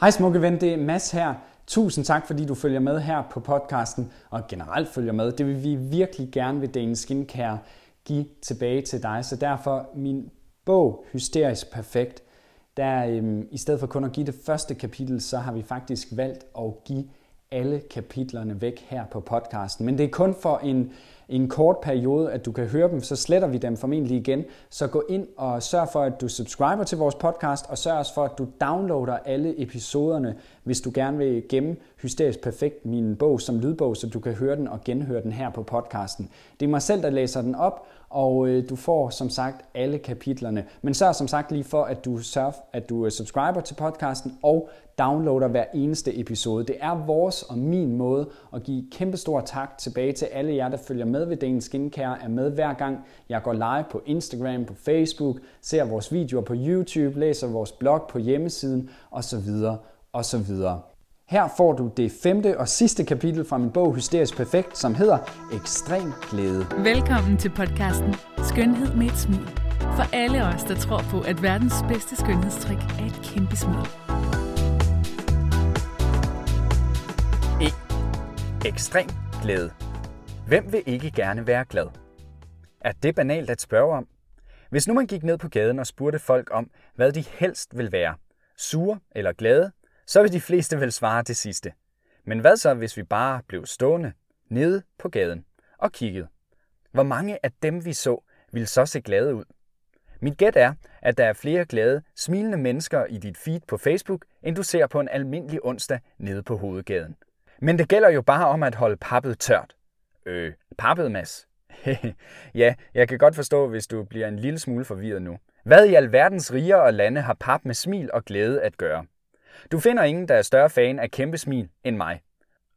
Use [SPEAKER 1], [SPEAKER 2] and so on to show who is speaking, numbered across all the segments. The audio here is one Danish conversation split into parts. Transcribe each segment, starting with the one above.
[SPEAKER 1] Hej smukke ven, det er Mads her. Tusind tak, fordi du følger med her på podcasten, og generelt følger med. Det vil vi virkelig gerne ved Dane Skincare give tilbage til dig. Så derfor min bog, Hysterisk Perfekt, der øhm, i stedet for kun at give det første kapitel, så har vi faktisk valgt at give alle kapitlerne væk her på podcasten. Men det er kun for en i en kort periode, at du kan høre dem, så sletter vi dem formentlig igen. Så gå ind og sørg for, at du subscriber til vores podcast, og sørg også for, at du downloader alle episoderne, hvis du gerne vil gemme Hysterisk Perfekt, min bog som lydbog, så du kan høre den og genhøre den her på podcasten. Det er mig selv, der læser den op, og øh, du får som sagt alle kapitlerne. Men sørg som sagt lige for, at du sørg, at du øh, subscriber til podcasten og downloader hver eneste episode. Det er vores og min måde at give kæmpestor tak tilbage til alle jer, der følger med ved Dagens Skincare, er med hver gang jeg går live på Instagram, på Facebook, ser vores videoer på YouTube, læser vores blog på hjemmesiden osv. osv. Her får du det femte og sidste kapitel fra min bog Hysterisk Perfekt, som hedder Ekstrem Glæde.
[SPEAKER 2] Velkommen til podcasten Skønhed med et smil. For alle os, der tror på, at verdens bedste skønhedstrik er et kæmpe smil.
[SPEAKER 1] E. Ekstrem glæde. Hvem vil ikke gerne være glad? Er det banalt at spørge om? Hvis nu man gik ned på gaden og spurgte folk om, hvad de helst vil være, sure eller glade, så vil de fleste vel svare det sidste. Men hvad så, hvis vi bare blev stående nede på gaden og kiggede? Hvor mange af dem, vi så, ville så se glade ud? Mit gæt er, at der er flere glade, smilende mennesker i dit feed på Facebook, end du ser på en almindelig onsdag nede på hovedgaden. Men det gælder jo bare om at holde pappet tørt. Øh, pappet, Mads? ja, jeg kan godt forstå, hvis du bliver en lille smule forvirret nu. Hvad i alverdens riger og lande har pap med smil og glæde at gøre? Du finder ingen, der er større fan af kæmpe smil end mig.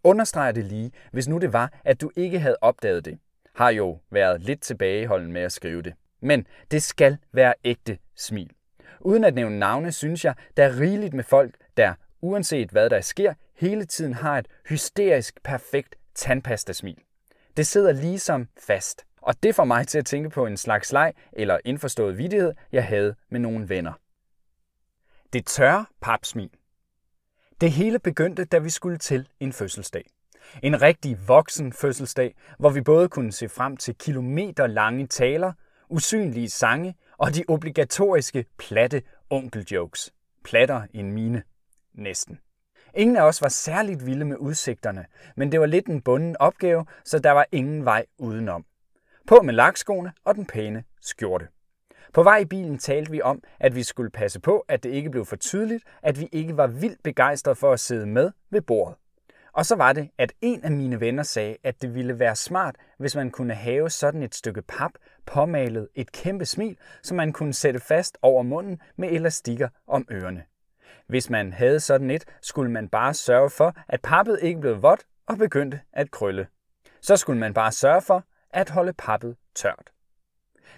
[SPEAKER 1] Understreg det lige, hvis nu det var, at du ikke havde opdaget det. Har jo været lidt tilbageholden med at skrive det. Men det skal være ægte smil. Uden at nævne navne, synes jeg, der er rigeligt med folk, der, uanset hvad der sker, hele tiden har et hysterisk perfekt tandpastasmil. Det sidder ligesom fast. Og det får mig til at tænke på en slags leg eller indforstået vidighed, jeg havde med nogle venner. Det tørre papsmil. Det hele begyndte, da vi skulle til en fødselsdag. En rigtig voksen fødselsdag, hvor vi både kunne se frem til kilometer lange taler, usynlige sange og de obligatoriske platte onkeljokes. Platter en mine. Næsten. Ingen af os var særligt vilde med udsigterne, men det var lidt en bunden opgave, så der var ingen vej udenom. På med lakskoene og den pæne skjorte. På vej i bilen talte vi om, at vi skulle passe på, at det ikke blev for tydeligt, at vi ikke var vildt begejstrede for at sidde med ved bordet. Og så var det, at en af mine venner sagde, at det ville være smart, hvis man kunne have sådan et stykke pap påmalet et kæmpe smil, som man kunne sætte fast over munden med elastikker om ørerne. Hvis man havde sådan et, skulle man bare sørge for, at pappet ikke blev vådt og begyndte at krølle. Så skulle man bare sørge for at holde pappet tørt.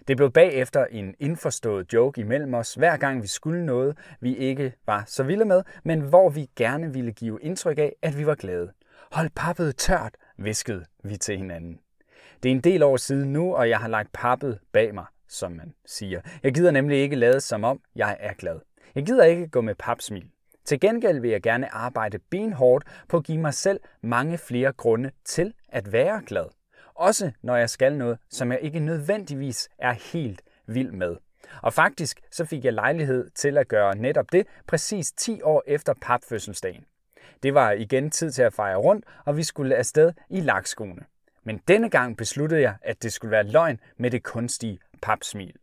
[SPEAKER 1] Det blev bagefter en indforstået joke imellem os, hver gang vi skulle noget, vi ikke var så vilde med, men hvor vi gerne ville give indtryk af, at vi var glade. Hold pappet tørt, viskede vi til hinanden. Det er en del år siden nu, og jeg har lagt pappet bag mig, som man siger. Jeg gider nemlig ikke lade som om, jeg er glad. Jeg gider ikke gå med papsmil. Til gengæld vil jeg gerne arbejde benhårdt på at give mig selv mange flere grunde til at være glad. Også når jeg skal noget, som jeg ikke nødvendigvis er helt vild med. Og faktisk så fik jeg lejlighed til at gøre netop det præcis 10 år efter papfødselsdagen. Det var igen tid til at fejre rundt, og vi skulle afsted i lakskoene. Men denne gang besluttede jeg, at det skulle være løgn med det kunstige papsmil.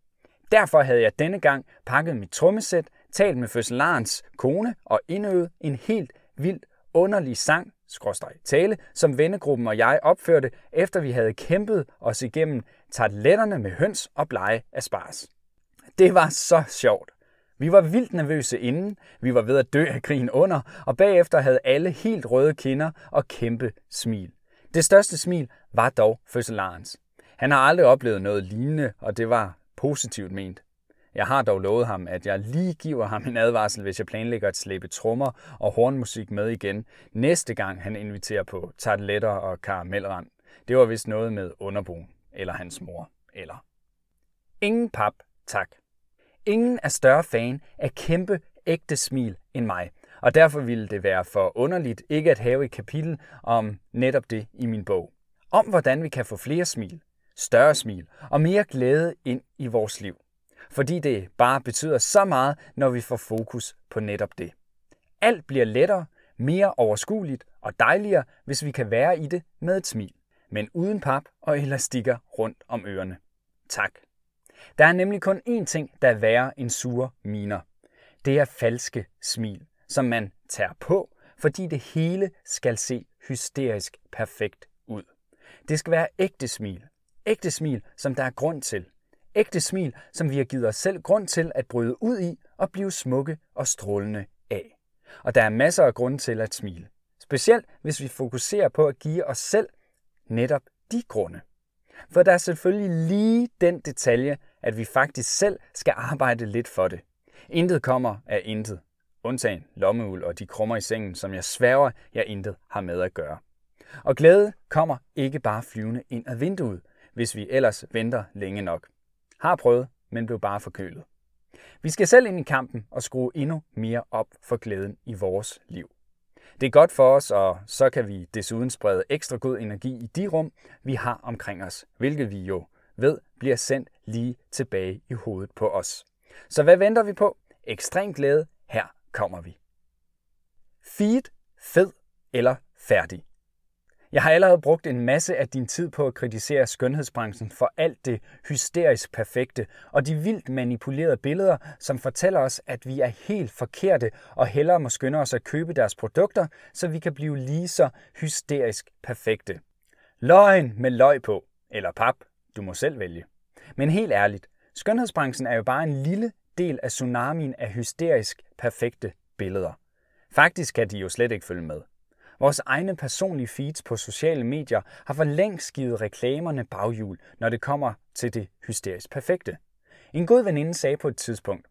[SPEAKER 1] Derfor havde jeg denne gang pakket mit trommesæt, talt med fødselarens kone og indøvet en helt vild underlig sang, skråstreg tale, som vennegruppen og jeg opførte, efter vi havde kæmpet os igennem tartletterne med høns og blege spars. Det var så sjovt. Vi var vildt nervøse inden, vi var ved at dø af krigen under, og bagefter havde alle helt røde kinder og kæmpe smil. Det største smil var dog fødselarens. Han har aldrig oplevet noget lignende, og det var positivt ment. Jeg har dog lovet ham, at jeg lige giver ham en advarsel, hvis jeg planlægger at slæbe trommer og hornmusik med igen, næste gang han inviterer på tarteletter og karamelrand. Det var vist noget med underboen, eller hans mor, eller... Ingen pap, tak. Ingen er større fan af kæmpe, ægte smil end mig. Og derfor ville det være for underligt ikke at have et kapitel om netop det i min bog. Om hvordan vi kan få flere smil, større smil og mere glæde ind i vores liv. Fordi det bare betyder så meget, når vi får fokus på netop det. Alt bliver lettere, mere overskueligt og dejligere, hvis vi kan være i det med et smil, men uden pap og elastikker rundt om ørerne. Tak. Der er nemlig kun én ting, der er værre end sure miner. Det er falske smil, som man tager på, fordi det hele skal se hysterisk perfekt ud. Det skal være ægte smil. Ægte smil, som der er grund til. Ægte smil, som vi har givet os selv grund til at bryde ud i og blive smukke og strålende af. Og der er masser af grunde til at smile. Specielt hvis vi fokuserer på at give os selv netop de grunde. For der er selvfølgelig lige den detalje, at vi faktisk selv skal arbejde lidt for det. Intet kommer af intet. Undtagen lommeul og de krummer i sengen, som jeg sværger, jeg intet har med at gøre. Og glæde kommer ikke bare flyvende ind ad vinduet, hvis vi ellers venter længe nok. Har prøvet, men blev bare forkølet. Vi skal selv ind i kampen og skrue endnu mere op for glæden i vores liv. Det er godt for os, og så kan vi desuden sprede ekstra god energi i de rum, vi har omkring os, hvilket vi jo ved bliver sendt lige tilbage i hovedet på os. Så hvad venter vi på? Ekstrem glæde, her kommer vi. Feed, fed eller færdig. Jeg har allerede brugt en masse af din tid på at kritisere skønhedsbranchen for alt det hysterisk perfekte og de vildt manipulerede billeder, som fortæller os, at vi er helt forkerte og hellere må skynde os at købe deres produkter, så vi kan blive lige så hysterisk perfekte. Løgn med løg på, eller pap, du må selv vælge. Men helt ærligt, skønhedsbranchen er jo bare en lille del af tsunamien af hysterisk perfekte billeder. Faktisk kan de jo slet ikke følge med. Vores egne personlige feeds på sociale medier har for længst givet reklamerne baghjul, når det kommer til det hysterisk perfekte. En god veninde sagde på et tidspunkt,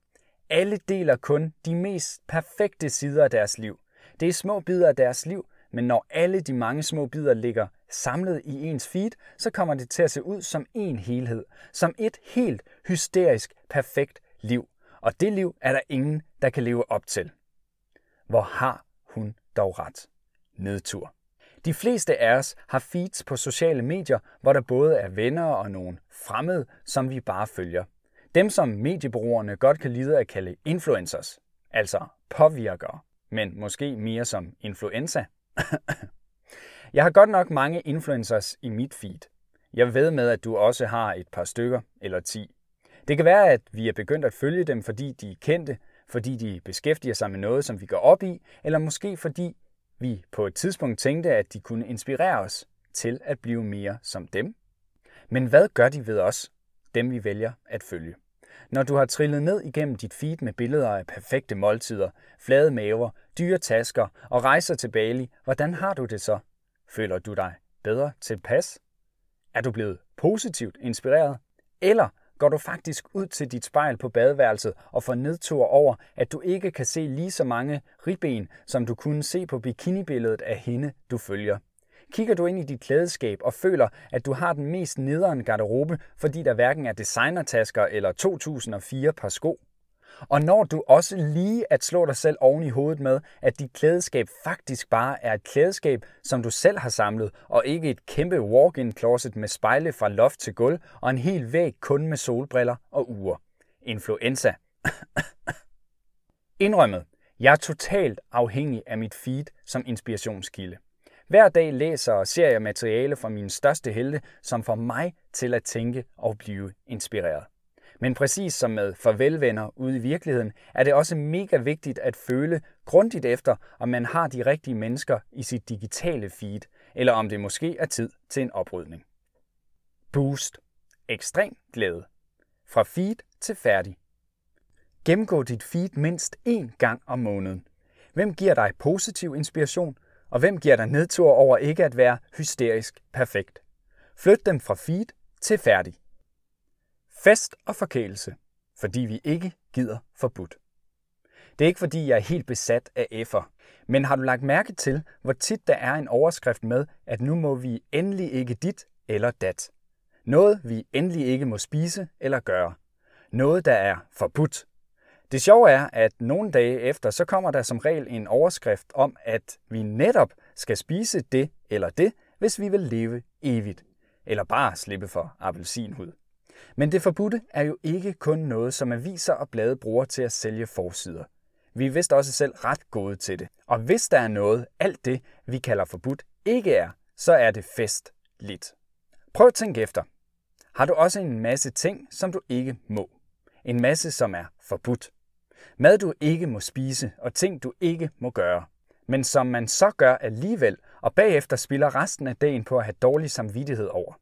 [SPEAKER 1] alle deler kun de mest perfekte sider af deres liv. Det er små bidder af deres liv, men når alle de mange små bidder ligger samlet i ens feed, så kommer det til at se ud som en helhed, som et helt hysterisk perfekt liv. Og det liv er der ingen, der kan leve op til. Hvor har hun dog ret? Nedtur. De fleste af os har feeds på sociale medier, hvor der både er venner og nogle fremmede, som vi bare følger. Dem, som mediebrugerne godt kan lide at kalde influencers, altså påvirkere, men måske mere som influenza. Jeg har godt nok mange influencers i mit feed. Jeg ved med, at du også har et par stykker eller ti. Det kan være, at vi er begyndt at følge dem, fordi de er kendte, fordi de beskæftiger sig med noget, som vi går op i, eller måske fordi vi på et tidspunkt tænkte, at de kunne inspirere os til at blive mere som dem. Men hvad gør de ved os, dem vi vælger at følge? Når du har trillet ned igennem dit feed med billeder af perfekte måltider, flade maver, dyre tasker og rejser til Bali, hvordan har du det så? Føler du dig bedre tilpas? Er du blevet positivt inspireret? Eller går du faktisk ud til dit spejl på badeværelset og får nedtur over, at du ikke kan se lige så mange ribben, som du kunne se på bikinibilledet af hende, du følger. Kigger du ind i dit klædeskab og føler, at du har den mest nederen garderobe, fordi der hverken er designertasker eller 2004 par sko? Og når du også lige at slå dig selv oven i hovedet med, at dit klædeskab faktisk bare er et klædeskab, som du selv har samlet, og ikke et kæmpe walk-in closet med spejle fra loft til gulv, og en hel væg kun med solbriller og ure. Influenza. Indrømmet, jeg er totalt afhængig af mit feed som inspirationskilde. Hver dag læser og ser jeg materiale fra mine største helte, som får mig til at tænke og blive inspireret. Men præcis som med farvelvenner ude i virkeligheden, er det også mega vigtigt at føle grundigt efter, om man har de rigtige mennesker i sit digitale feed, eller om det måske er tid til en oprydning. Boost. Ekstrem glæde. Fra feed til færdig. Gennemgå dit feed mindst én gang om måneden. Hvem giver dig positiv inspiration, og hvem giver dig nedtur over ikke at være hysterisk perfekt? Flyt dem fra feed til færdig. Fest og forkælelse, fordi vi ikke gider forbudt. Det er ikke fordi, jeg er helt besat af F'er, men har du lagt mærke til, hvor tit der er en overskrift med, at nu må vi endelig ikke dit eller dat. Noget vi endelig ikke må spise eller gøre. Noget, der er forbudt. Det sjove er, at nogle dage efter, så kommer der som regel en overskrift om, at vi netop skal spise det eller det, hvis vi vil leve evigt. Eller bare slippe for appelsinhud. Men det forbudte er jo ikke kun noget, som aviser og blade bruger til at sælge forsider. Vi er vist også selv ret gode til det. Og hvis der er noget, alt det, vi kalder forbudt, ikke er, så er det festligt. Prøv at tænke efter. Har du også en masse ting, som du ikke må? En masse, som er forbudt. Mad du ikke må spise, og ting du ikke må gøre. Men som man så gør alligevel, og bagefter spiller resten af dagen på at have dårlig samvittighed over.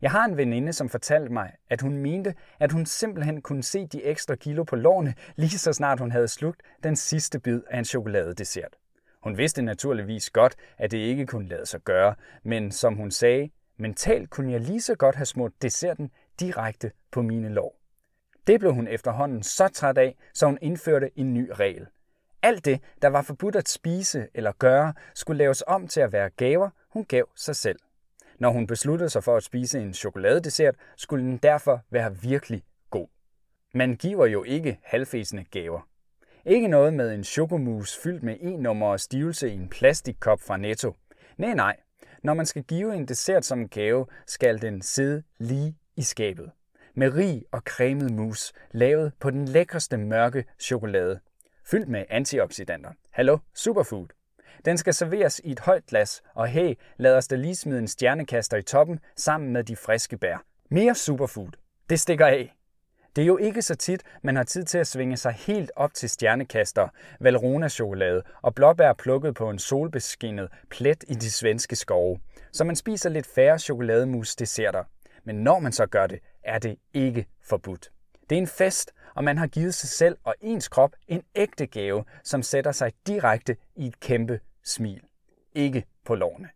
[SPEAKER 1] Jeg har en veninde, som fortalte mig, at hun mente, at hun simpelthen kunne se de ekstra kilo på lårene, lige så snart hun havde slugt den sidste bid af en chokoladedessert. Hun vidste naturligvis godt, at det ikke kunne lade sig gøre, men som hun sagde, mentalt kunne jeg lige så godt have smurt desserten direkte på mine lår. Det blev hun efterhånden så træt af, så hun indførte en ny regel. Alt det, der var forbudt at spise eller gøre, skulle laves om til at være gaver, hun gav sig selv. Når hun besluttede sig for at spise en chokoladedessert, skulle den derfor være virkelig god. Man giver jo ikke halvfæsende gaver. Ikke noget med en chokomus fyldt med en nummer og stivelse i en plastikkop fra Netto. Nej, nej. Når man skal give en dessert som en gave, skal den sidde lige i skabet. Med rig og cremet mus, lavet på den lækreste mørke chokolade. Fyldt med antioxidanter. Hallo, superfood. Den skal serveres i et højt glas, og hey, lad os da lige smide en stjernekaster i toppen sammen med de friske bær. Mere superfood. Det stikker af. Det er jo ikke så tit, man har tid til at svinge sig helt op til stjernekaster, Valrona-chokolade og blåbær plukket på en solbeskinnet plet i de svenske skove. Så man spiser lidt færre chokolademus desserter. Men når man så gør det, er det ikke forbudt. Det er en fest, og man har givet sig selv og ens krop en ægte gave, som sætter sig direkte i et kæmpe smil. Ikke på lovene.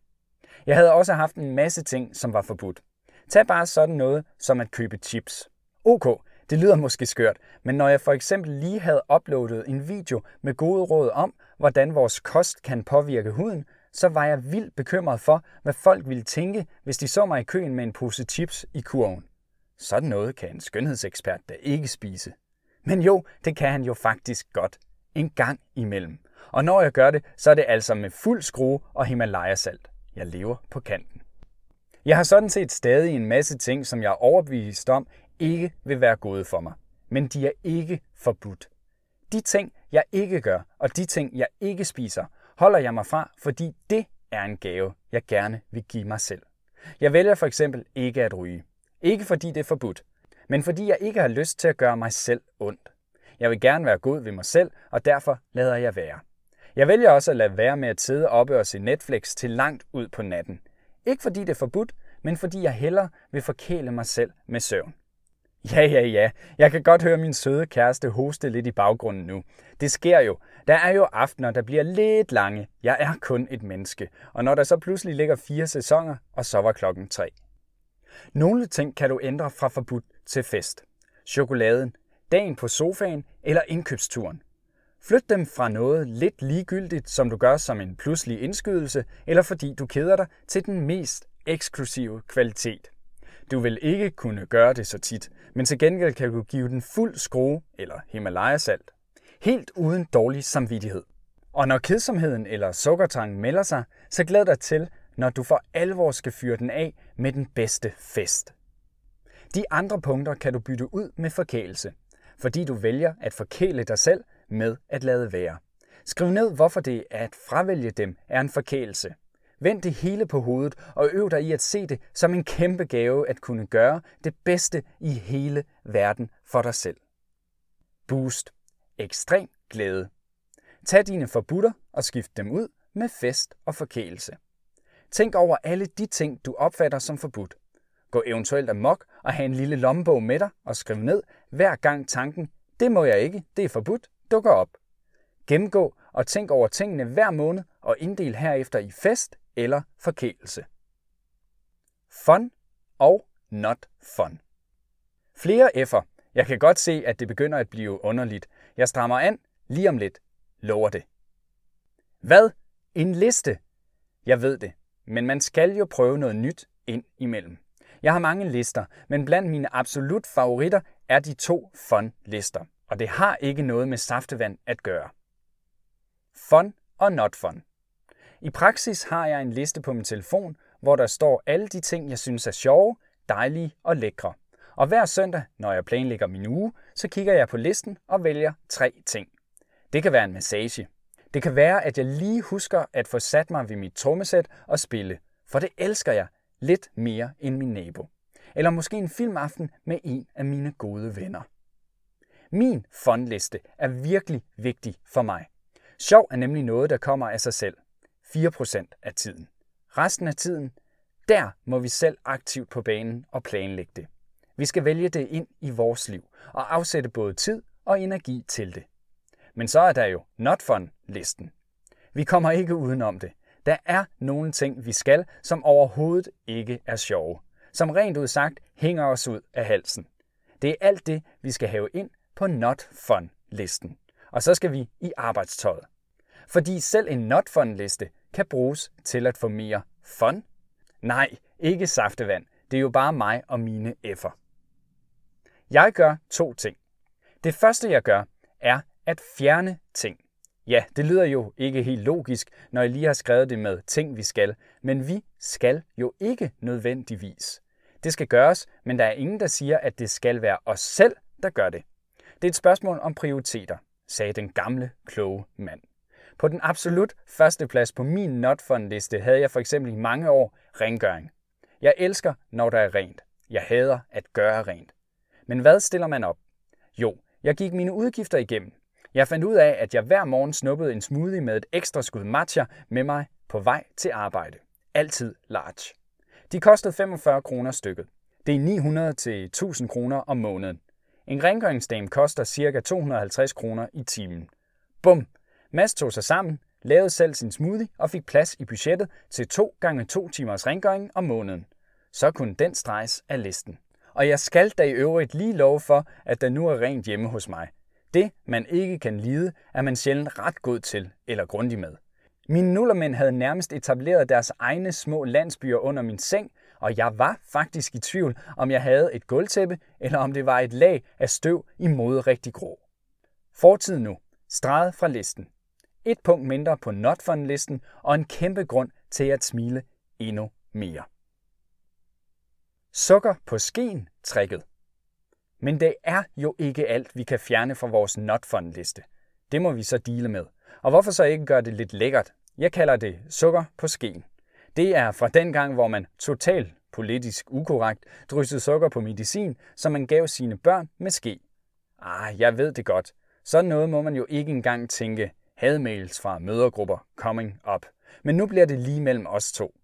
[SPEAKER 1] Jeg havde også haft en masse ting, som var forbudt. Tag bare sådan noget som at købe chips. Ok, det lyder måske skørt, men når jeg for eksempel lige havde uploadet en video med gode råd om, hvordan vores kost kan påvirke huden, så var jeg vildt bekymret for, hvad folk ville tænke, hvis de så mig i køen med en pose chips i kurven. Sådan noget kan en skønhedsekspert da ikke spise. Men jo, det kan han jo faktisk godt. En gang imellem. Og når jeg gør det, så er det altså med fuld skrue og Himalaya-salt. Jeg lever på kanten. Jeg har sådan set stadig en masse ting, som jeg er overbevist om ikke vil være gode for mig. Men de er ikke forbudt. De ting, jeg ikke gør, og de ting, jeg ikke spiser, holder jeg mig fra, fordi det er en gave, jeg gerne vil give mig selv. Jeg vælger for eksempel ikke at ryge. Ikke fordi det er forbudt, men fordi jeg ikke har lyst til at gøre mig selv ondt. Jeg vil gerne være god ved mig selv, og derfor lader jeg være. Jeg vælger også at lade være med at sidde oppe og se Netflix til langt ud på natten. Ikke fordi det er forbudt, men fordi jeg hellere vil forkæle mig selv med søvn. Ja, ja, ja. Jeg kan godt høre min søde kæreste hoste lidt i baggrunden nu. Det sker jo. Der er jo aftener, der bliver lidt lange. Jeg er kun et menneske. Og når der så pludselig ligger fire sæsoner, og så var klokken tre. Nogle ting kan du ændre fra forbudt til fest. Chokoladen, dagen på sofaen eller indkøbsturen. Flyt dem fra noget lidt ligegyldigt, som du gør som en pludselig indskydelse, eller fordi du keder dig, til den mest eksklusive kvalitet. Du vil ikke kunne gøre det så tit, men til gengæld kan du give den fuld skrue eller Himalaya-salt. Helt uden dårlig samvittighed. Og når kedsomheden eller sukkertangen melder sig, så glæd dig til, når du for alvor skal fyre den af med den bedste fest. De andre punkter kan du bytte ud med forkælelse, fordi du vælger at forkæle dig selv med at lade være. Skriv ned, hvorfor det at fravælge dem er en forkælelse. Vend det hele på hovedet og øv dig i at se det som en kæmpe gave at kunne gøre det bedste i hele verden for dig selv. Boost. Ekstrem glæde. Tag dine forbutter og skift dem ud med fest og forkælelse. Tænk over alle de ting, du opfatter som forbudt. Gå eventuelt amok og have en lille lommebog med dig og skriv ned, hver gang tanken, det må jeg ikke, det er forbudt, dukker op. Gennemgå og tænk over tingene hver måned og inddel herefter i fest eller forkælelse. Fun og not fun. Flere F'er. Jeg kan godt se, at det begynder at blive underligt. Jeg strammer an lige om lidt. Lover det. Hvad? En liste? Jeg ved det, men man skal jo prøve noget nyt ind imellem. Jeg har mange lister, men blandt mine absolut favoritter er de to fun-lister. og det har ikke noget med saftevand at gøre. Fun og not fun. I praksis har jeg en liste på min telefon, hvor der står alle de ting, jeg synes er sjove, dejlige og lækre. Og hver søndag, når jeg planlægger min uge, så kigger jeg på listen og vælger tre ting. Det kan være en massage. Det kan være, at jeg lige husker at få sat mig ved mit trommesæt og spille, for det elsker jeg lidt mere end min nabo. Eller måske en filmaften med en af mine gode venner. Min fondliste er virkelig vigtig for mig. Sjov er nemlig noget, der kommer af sig selv. 4% af tiden. Resten af tiden, der må vi selv aktivt på banen og planlægge det. Vi skal vælge det ind i vores liv og afsætte både tid og energi til det. Men så er der jo not fun, listen. Vi kommer ikke udenom det. Der er nogle ting, vi skal, som overhovedet ikke er sjove. Som rent ud sagt hænger os ud af halsen. Det er alt det, vi skal have ind på not fun-listen. Og så skal vi i arbejdstøjet. Fordi selv en not fun-liste kan bruges til at få mere fun. Nej, ikke saftevand. Det er jo bare mig og mine F'er. Jeg gør to ting. Det første, jeg gør, er at fjerne ting. Ja, det lyder jo ikke helt logisk, når jeg lige har skrevet det med ting, vi skal, men vi skal jo ikke nødvendigvis. Det skal gøres, men der er ingen, der siger, at det skal være os selv, der gør det. Det er et spørgsmål om prioriteter, sagde den gamle, kloge mand. På den absolut første plads på min not liste havde jeg for eksempel i mange år rengøring. Jeg elsker, når der er rent. Jeg hader at gøre rent. Men hvad stiller man op? Jo, jeg gik mine udgifter igennem. Jeg fandt ud af, at jeg hver morgen snuppede en smoothie med et ekstra skud matcha med mig på vej til arbejde. Altid large. De kostede 45 kroner stykket. Det er 900 til 1000 kroner om måneden. En rengøringsdame koster ca. 250 kroner i timen. Bum! Mads tog sig sammen, lavede selv sin smoothie og fik plads i budgettet til 2 gange 2 timers rengøring om måneden. Så kunne den streges af listen. Og jeg skal da i øvrigt lige love for, at der nu er rent hjemme hos mig. Det, man ikke kan lide, er man sjældent ret god til eller grundig med. Mine nullermænd havde nærmest etableret deres egne små landsbyer under min seng, og jeg var faktisk i tvivl, om jeg havde et gulvtæppe, eller om det var et lag af støv i rigtig grå. Fortid nu. Streget fra listen. Et punkt mindre på not listen og en kæmpe grund til at smile endnu mere. Sukker på skeen trækket. Men det er jo ikke alt, vi kan fjerne fra vores not fun liste. Det må vi så dele med. Og hvorfor så ikke gøre det lidt lækkert? Jeg kalder det sukker på skeen. Det er fra den gang, hvor man totalt politisk ukorrekt dryssede sukker på medicin, som man gav sine børn med ske. Ah, jeg ved det godt. Sådan noget må man jo ikke engang tænke. Hadmails fra mødergrupper coming up. Men nu bliver det lige mellem os to.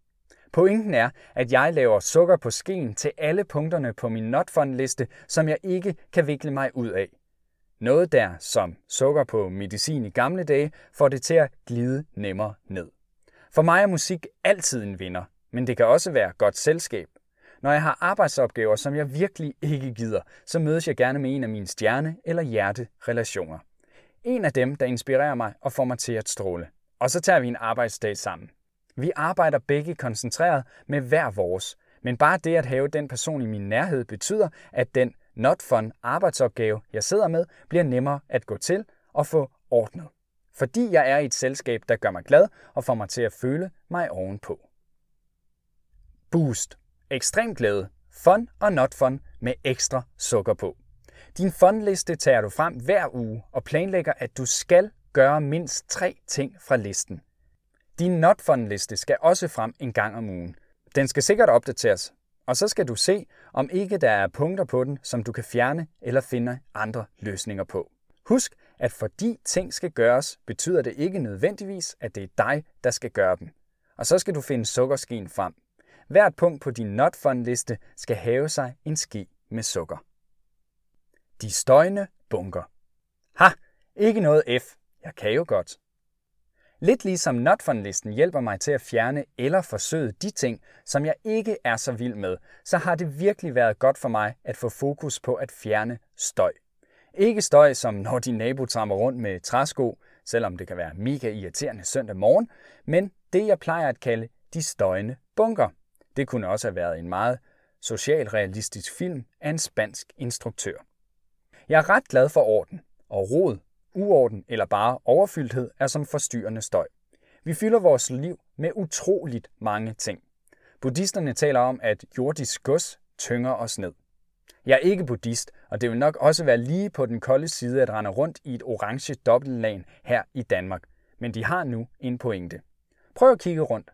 [SPEAKER 1] Pointen er, at jeg laver sukker på skeen til alle punkterne på min not fun liste, som jeg ikke kan vikle mig ud af. Noget der, som sukker på medicin i gamle dage, får det til at glide nemmere ned. For mig er musik altid en vinder, men det kan også være godt selskab. Når jeg har arbejdsopgaver, som jeg virkelig ikke gider, så mødes jeg gerne med en af mine stjerne- eller hjerterelationer. En af dem, der inspirerer mig og får mig til at stråle. Og så tager vi en arbejdsdag sammen. Vi arbejder begge koncentreret med hver vores, men bare det at have den person i min nærhed betyder, at den not fun arbejdsopgave, jeg sidder med, bliver nemmere at gå til og få ordnet. Fordi jeg er i et selskab, der gør mig glad og får mig til at føle mig ovenpå. Boost. Ekstrem glæde. Fun og not fun med ekstra sukker på. Din fun-liste tager du frem hver uge og planlægger, at du skal gøre mindst tre ting fra listen. Din not fun liste skal også frem en gang om ugen. Den skal sikkert opdateres, og så skal du se, om ikke der er punkter på den, som du kan fjerne eller finde andre løsninger på. Husk, at fordi ting skal gøres, betyder det ikke nødvendigvis, at det er dig, der skal gøre dem. Og så skal du finde sukkerskeen frem. Hvert punkt på din not fun liste skal have sig en ske med sukker. De støjende bunker. Ha! Ikke noget F. Jeg kan jo godt. Lidt ligesom not fun listen hjælper mig til at fjerne eller forsøge de ting, som jeg ikke er så vild med, så har det virkelig været godt for mig at få fokus på at fjerne støj. Ikke støj som når din nabo trammer rundt med træsko, selvom det kan være mega irriterende søndag morgen, men det jeg plejer at kalde de støjende bunker. Det kunne også have været en meget socialrealistisk film af en spansk instruktør. Jeg er ret glad for orden, og rod, uorden eller bare overfyldthed er som forstyrrende støj. Vi fylder vores liv med utroligt mange ting. Buddhisterne taler om, at jordisk gods tynger os ned. Jeg er ikke buddhist, og det vil nok også være lige på den kolde side at rende rundt i et orange dobbeltlag her i Danmark. Men de har nu en pointe. Prøv at kigge rundt.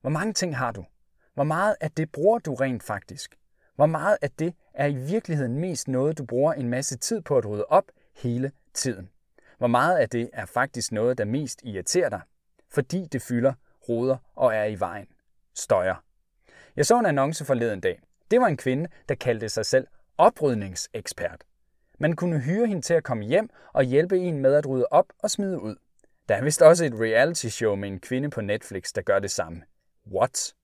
[SPEAKER 1] Hvor mange ting har du? Hvor meget af det bruger du rent faktisk? Hvor meget af det er i virkeligheden mest noget, du bruger en masse tid på at rydde op hele tiden? Hvor meget af det er faktisk noget, der mest irriterer dig, fordi det fylder, roder og er i vejen? Støjer. Jeg så en annonce forleden dag. Det var en kvinde, der kaldte sig selv oprydningsekspert. Man kunne hyre hende til at komme hjem og hjælpe en med at rydde op og smide ud. Der er vist også et reality show med en kvinde på Netflix, der gør det samme. What?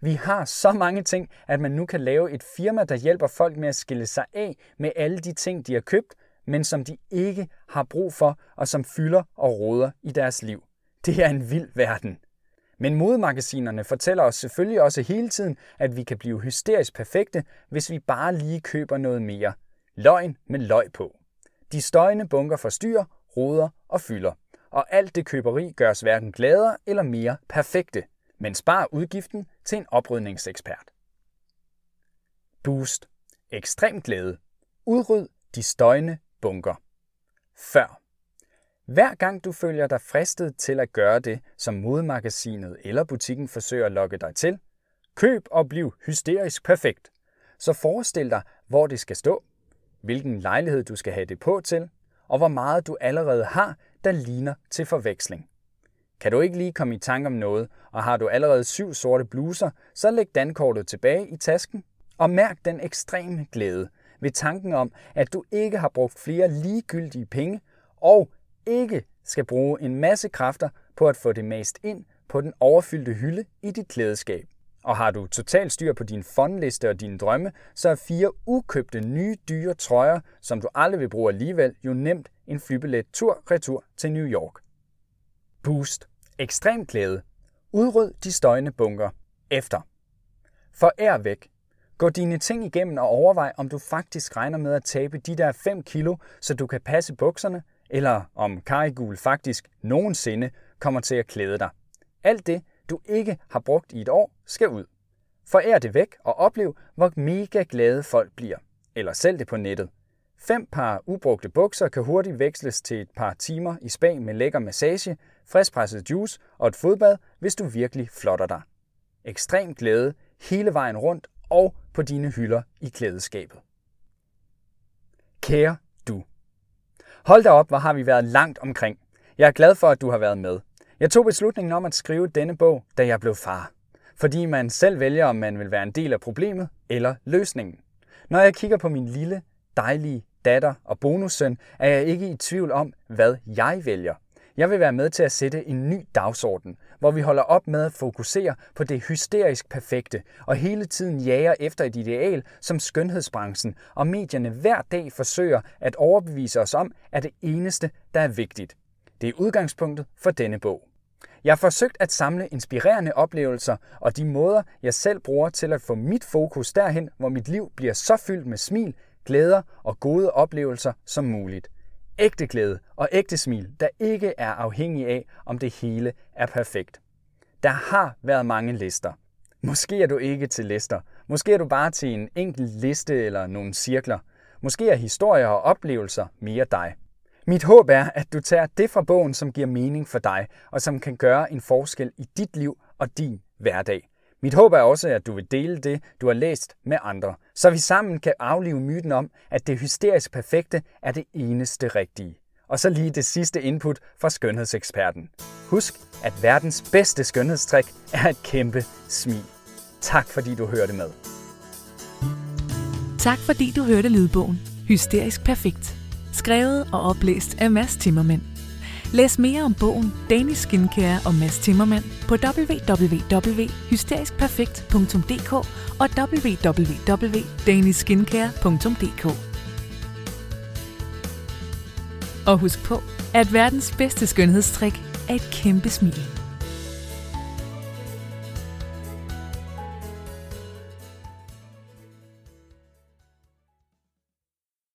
[SPEAKER 1] Vi har så mange ting, at man nu kan lave et firma, der hjælper folk med at skille sig af med alle de ting, de har købt, men som de ikke har brug for, og som fylder og råder i deres liv. Det er en vild verden. Men modemagasinerne fortæller os selvfølgelig også hele tiden, at vi kan blive hysterisk perfekte, hvis vi bare lige køber noget mere. Løgn med løg på. De støjende bunker forstyrrer, roder og fylder. Og alt det køberi gør os hverken gladere eller mere perfekte, men spar udgiften til en oprydningsekspert. Boost. Ekstrem glæde. Udryd de støjende bunker. Før. Hver gang du føler dig fristet til at gøre det, som modemagasinet eller butikken forsøger at lokke dig til, køb og bliv hysterisk perfekt. Så forestil dig, hvor det skal stå, hvilken lejlighed du skal have det på til, og hvor meget du allerede har, der ligner til forveksling. Kan du ikke lige komme i tanke om noget, og har du allerede syv sorte bluser, så læg dankortet tilbage i tasken og mærk den ekstreme glæde ved tanken om, at du ikke har brugt flere ligegyldige penge og ikke skal bruge en masse kræfter på at få det mast ind på den overfyldte hylde i dit klædeskab. Og har du totalt styr på din fondliste og dine drømme, så er fire ukøbte nye dyre trøjer, som du aldrig vil bruge alligevel, jo nemt en flybillet tur-retur til New York. Boost. Ekstrem glæde. Udryd de støjende bunker. Efter. Forær væk. Gå dine ting igennem og overvej, om du faktisk regner med at tabe de der 5 kilo, så du kan passe bukserne, eller om Karigul faktisk nogensinde kommer til at klæde dig. Alt det, du ikke har brugt i et år, skal ud. Forær det væk og oplev, hvor mega glade folk bliver. Eller sælg det på nettet. Fem par ubrugte bukser kan hurtigt veksles til et par timer i spa med lækker massage, friskpresset juice og et fodbad, hvis du virkelig flotter dig. Ekstrem glæde hele vejen rundt og på dine hylder i klædeskabet. Kære du. Hold da op, hvor har vi været langt omkring. Jeg er glad for, at du har været med. Jeg tog beslutningen om at skrive denne bog, da jeg blev far. Fordi man selv vælger, om man vil være en del af problemet eller løsningen. Når jeg kigger på min lille, dejlige datter og bonussøn, er jeg ikke i tvivl om, hvad jeg vælger. Jeg vil være med til at sætte en ny dagsorden, hvor vi holder op med at fokusere på det hysterisk perfekte og hele tiden jager efter et ideal, som skønhedsbranchen og medierne hver dag forsøger at overbevise os om, er det eneste, der er vigtigt. Det er udgangspunktet for denne bog. Jeg har forsøgt at samle inspirerende oplevelser og de måder, jeg selv bruger til at få mit fokus derhen, hvor mit liv bliver så fyldt med smil, glæder og gode oplevelser som muligt. Ægte glæde og ægte smil, der ikke er afhængig af, om det hele er perfekt. Der har været mange lister. Måske er du ikke til lister. Måske er du bare til en enkelt liste eller nogle cirkler. Måske er historier og oplevelser mere dig. Mit håb er, at du tager det fra bogen, som giver mening for dig, og som kan gøre en forskel i dit liv og din hverdag. Mit håb er også, at du vil dele det, du har læst med andre, så vi sammen kan aflive myten om, at det hysterisk perfekte er det eneste rigtige. Og så lige det sidste input fra skønhedseksperten. Husk, at verdens bedste skønhedstrik er et kæmpe smil. Tak fordi du hørte med.
[SPEAKER 2] Tak fordi du hørte lydbogen Hysterisk Perfekt. Skrevet og oplæst af Mads Timmermænd. Læs mere om bogen Danish Skincare og Mads Timmermand på www.hysteriskperfekt.dk og www.danishskincare.dk. Og husk på, at verdens bedste skønhedstrik er et kæmpe smil.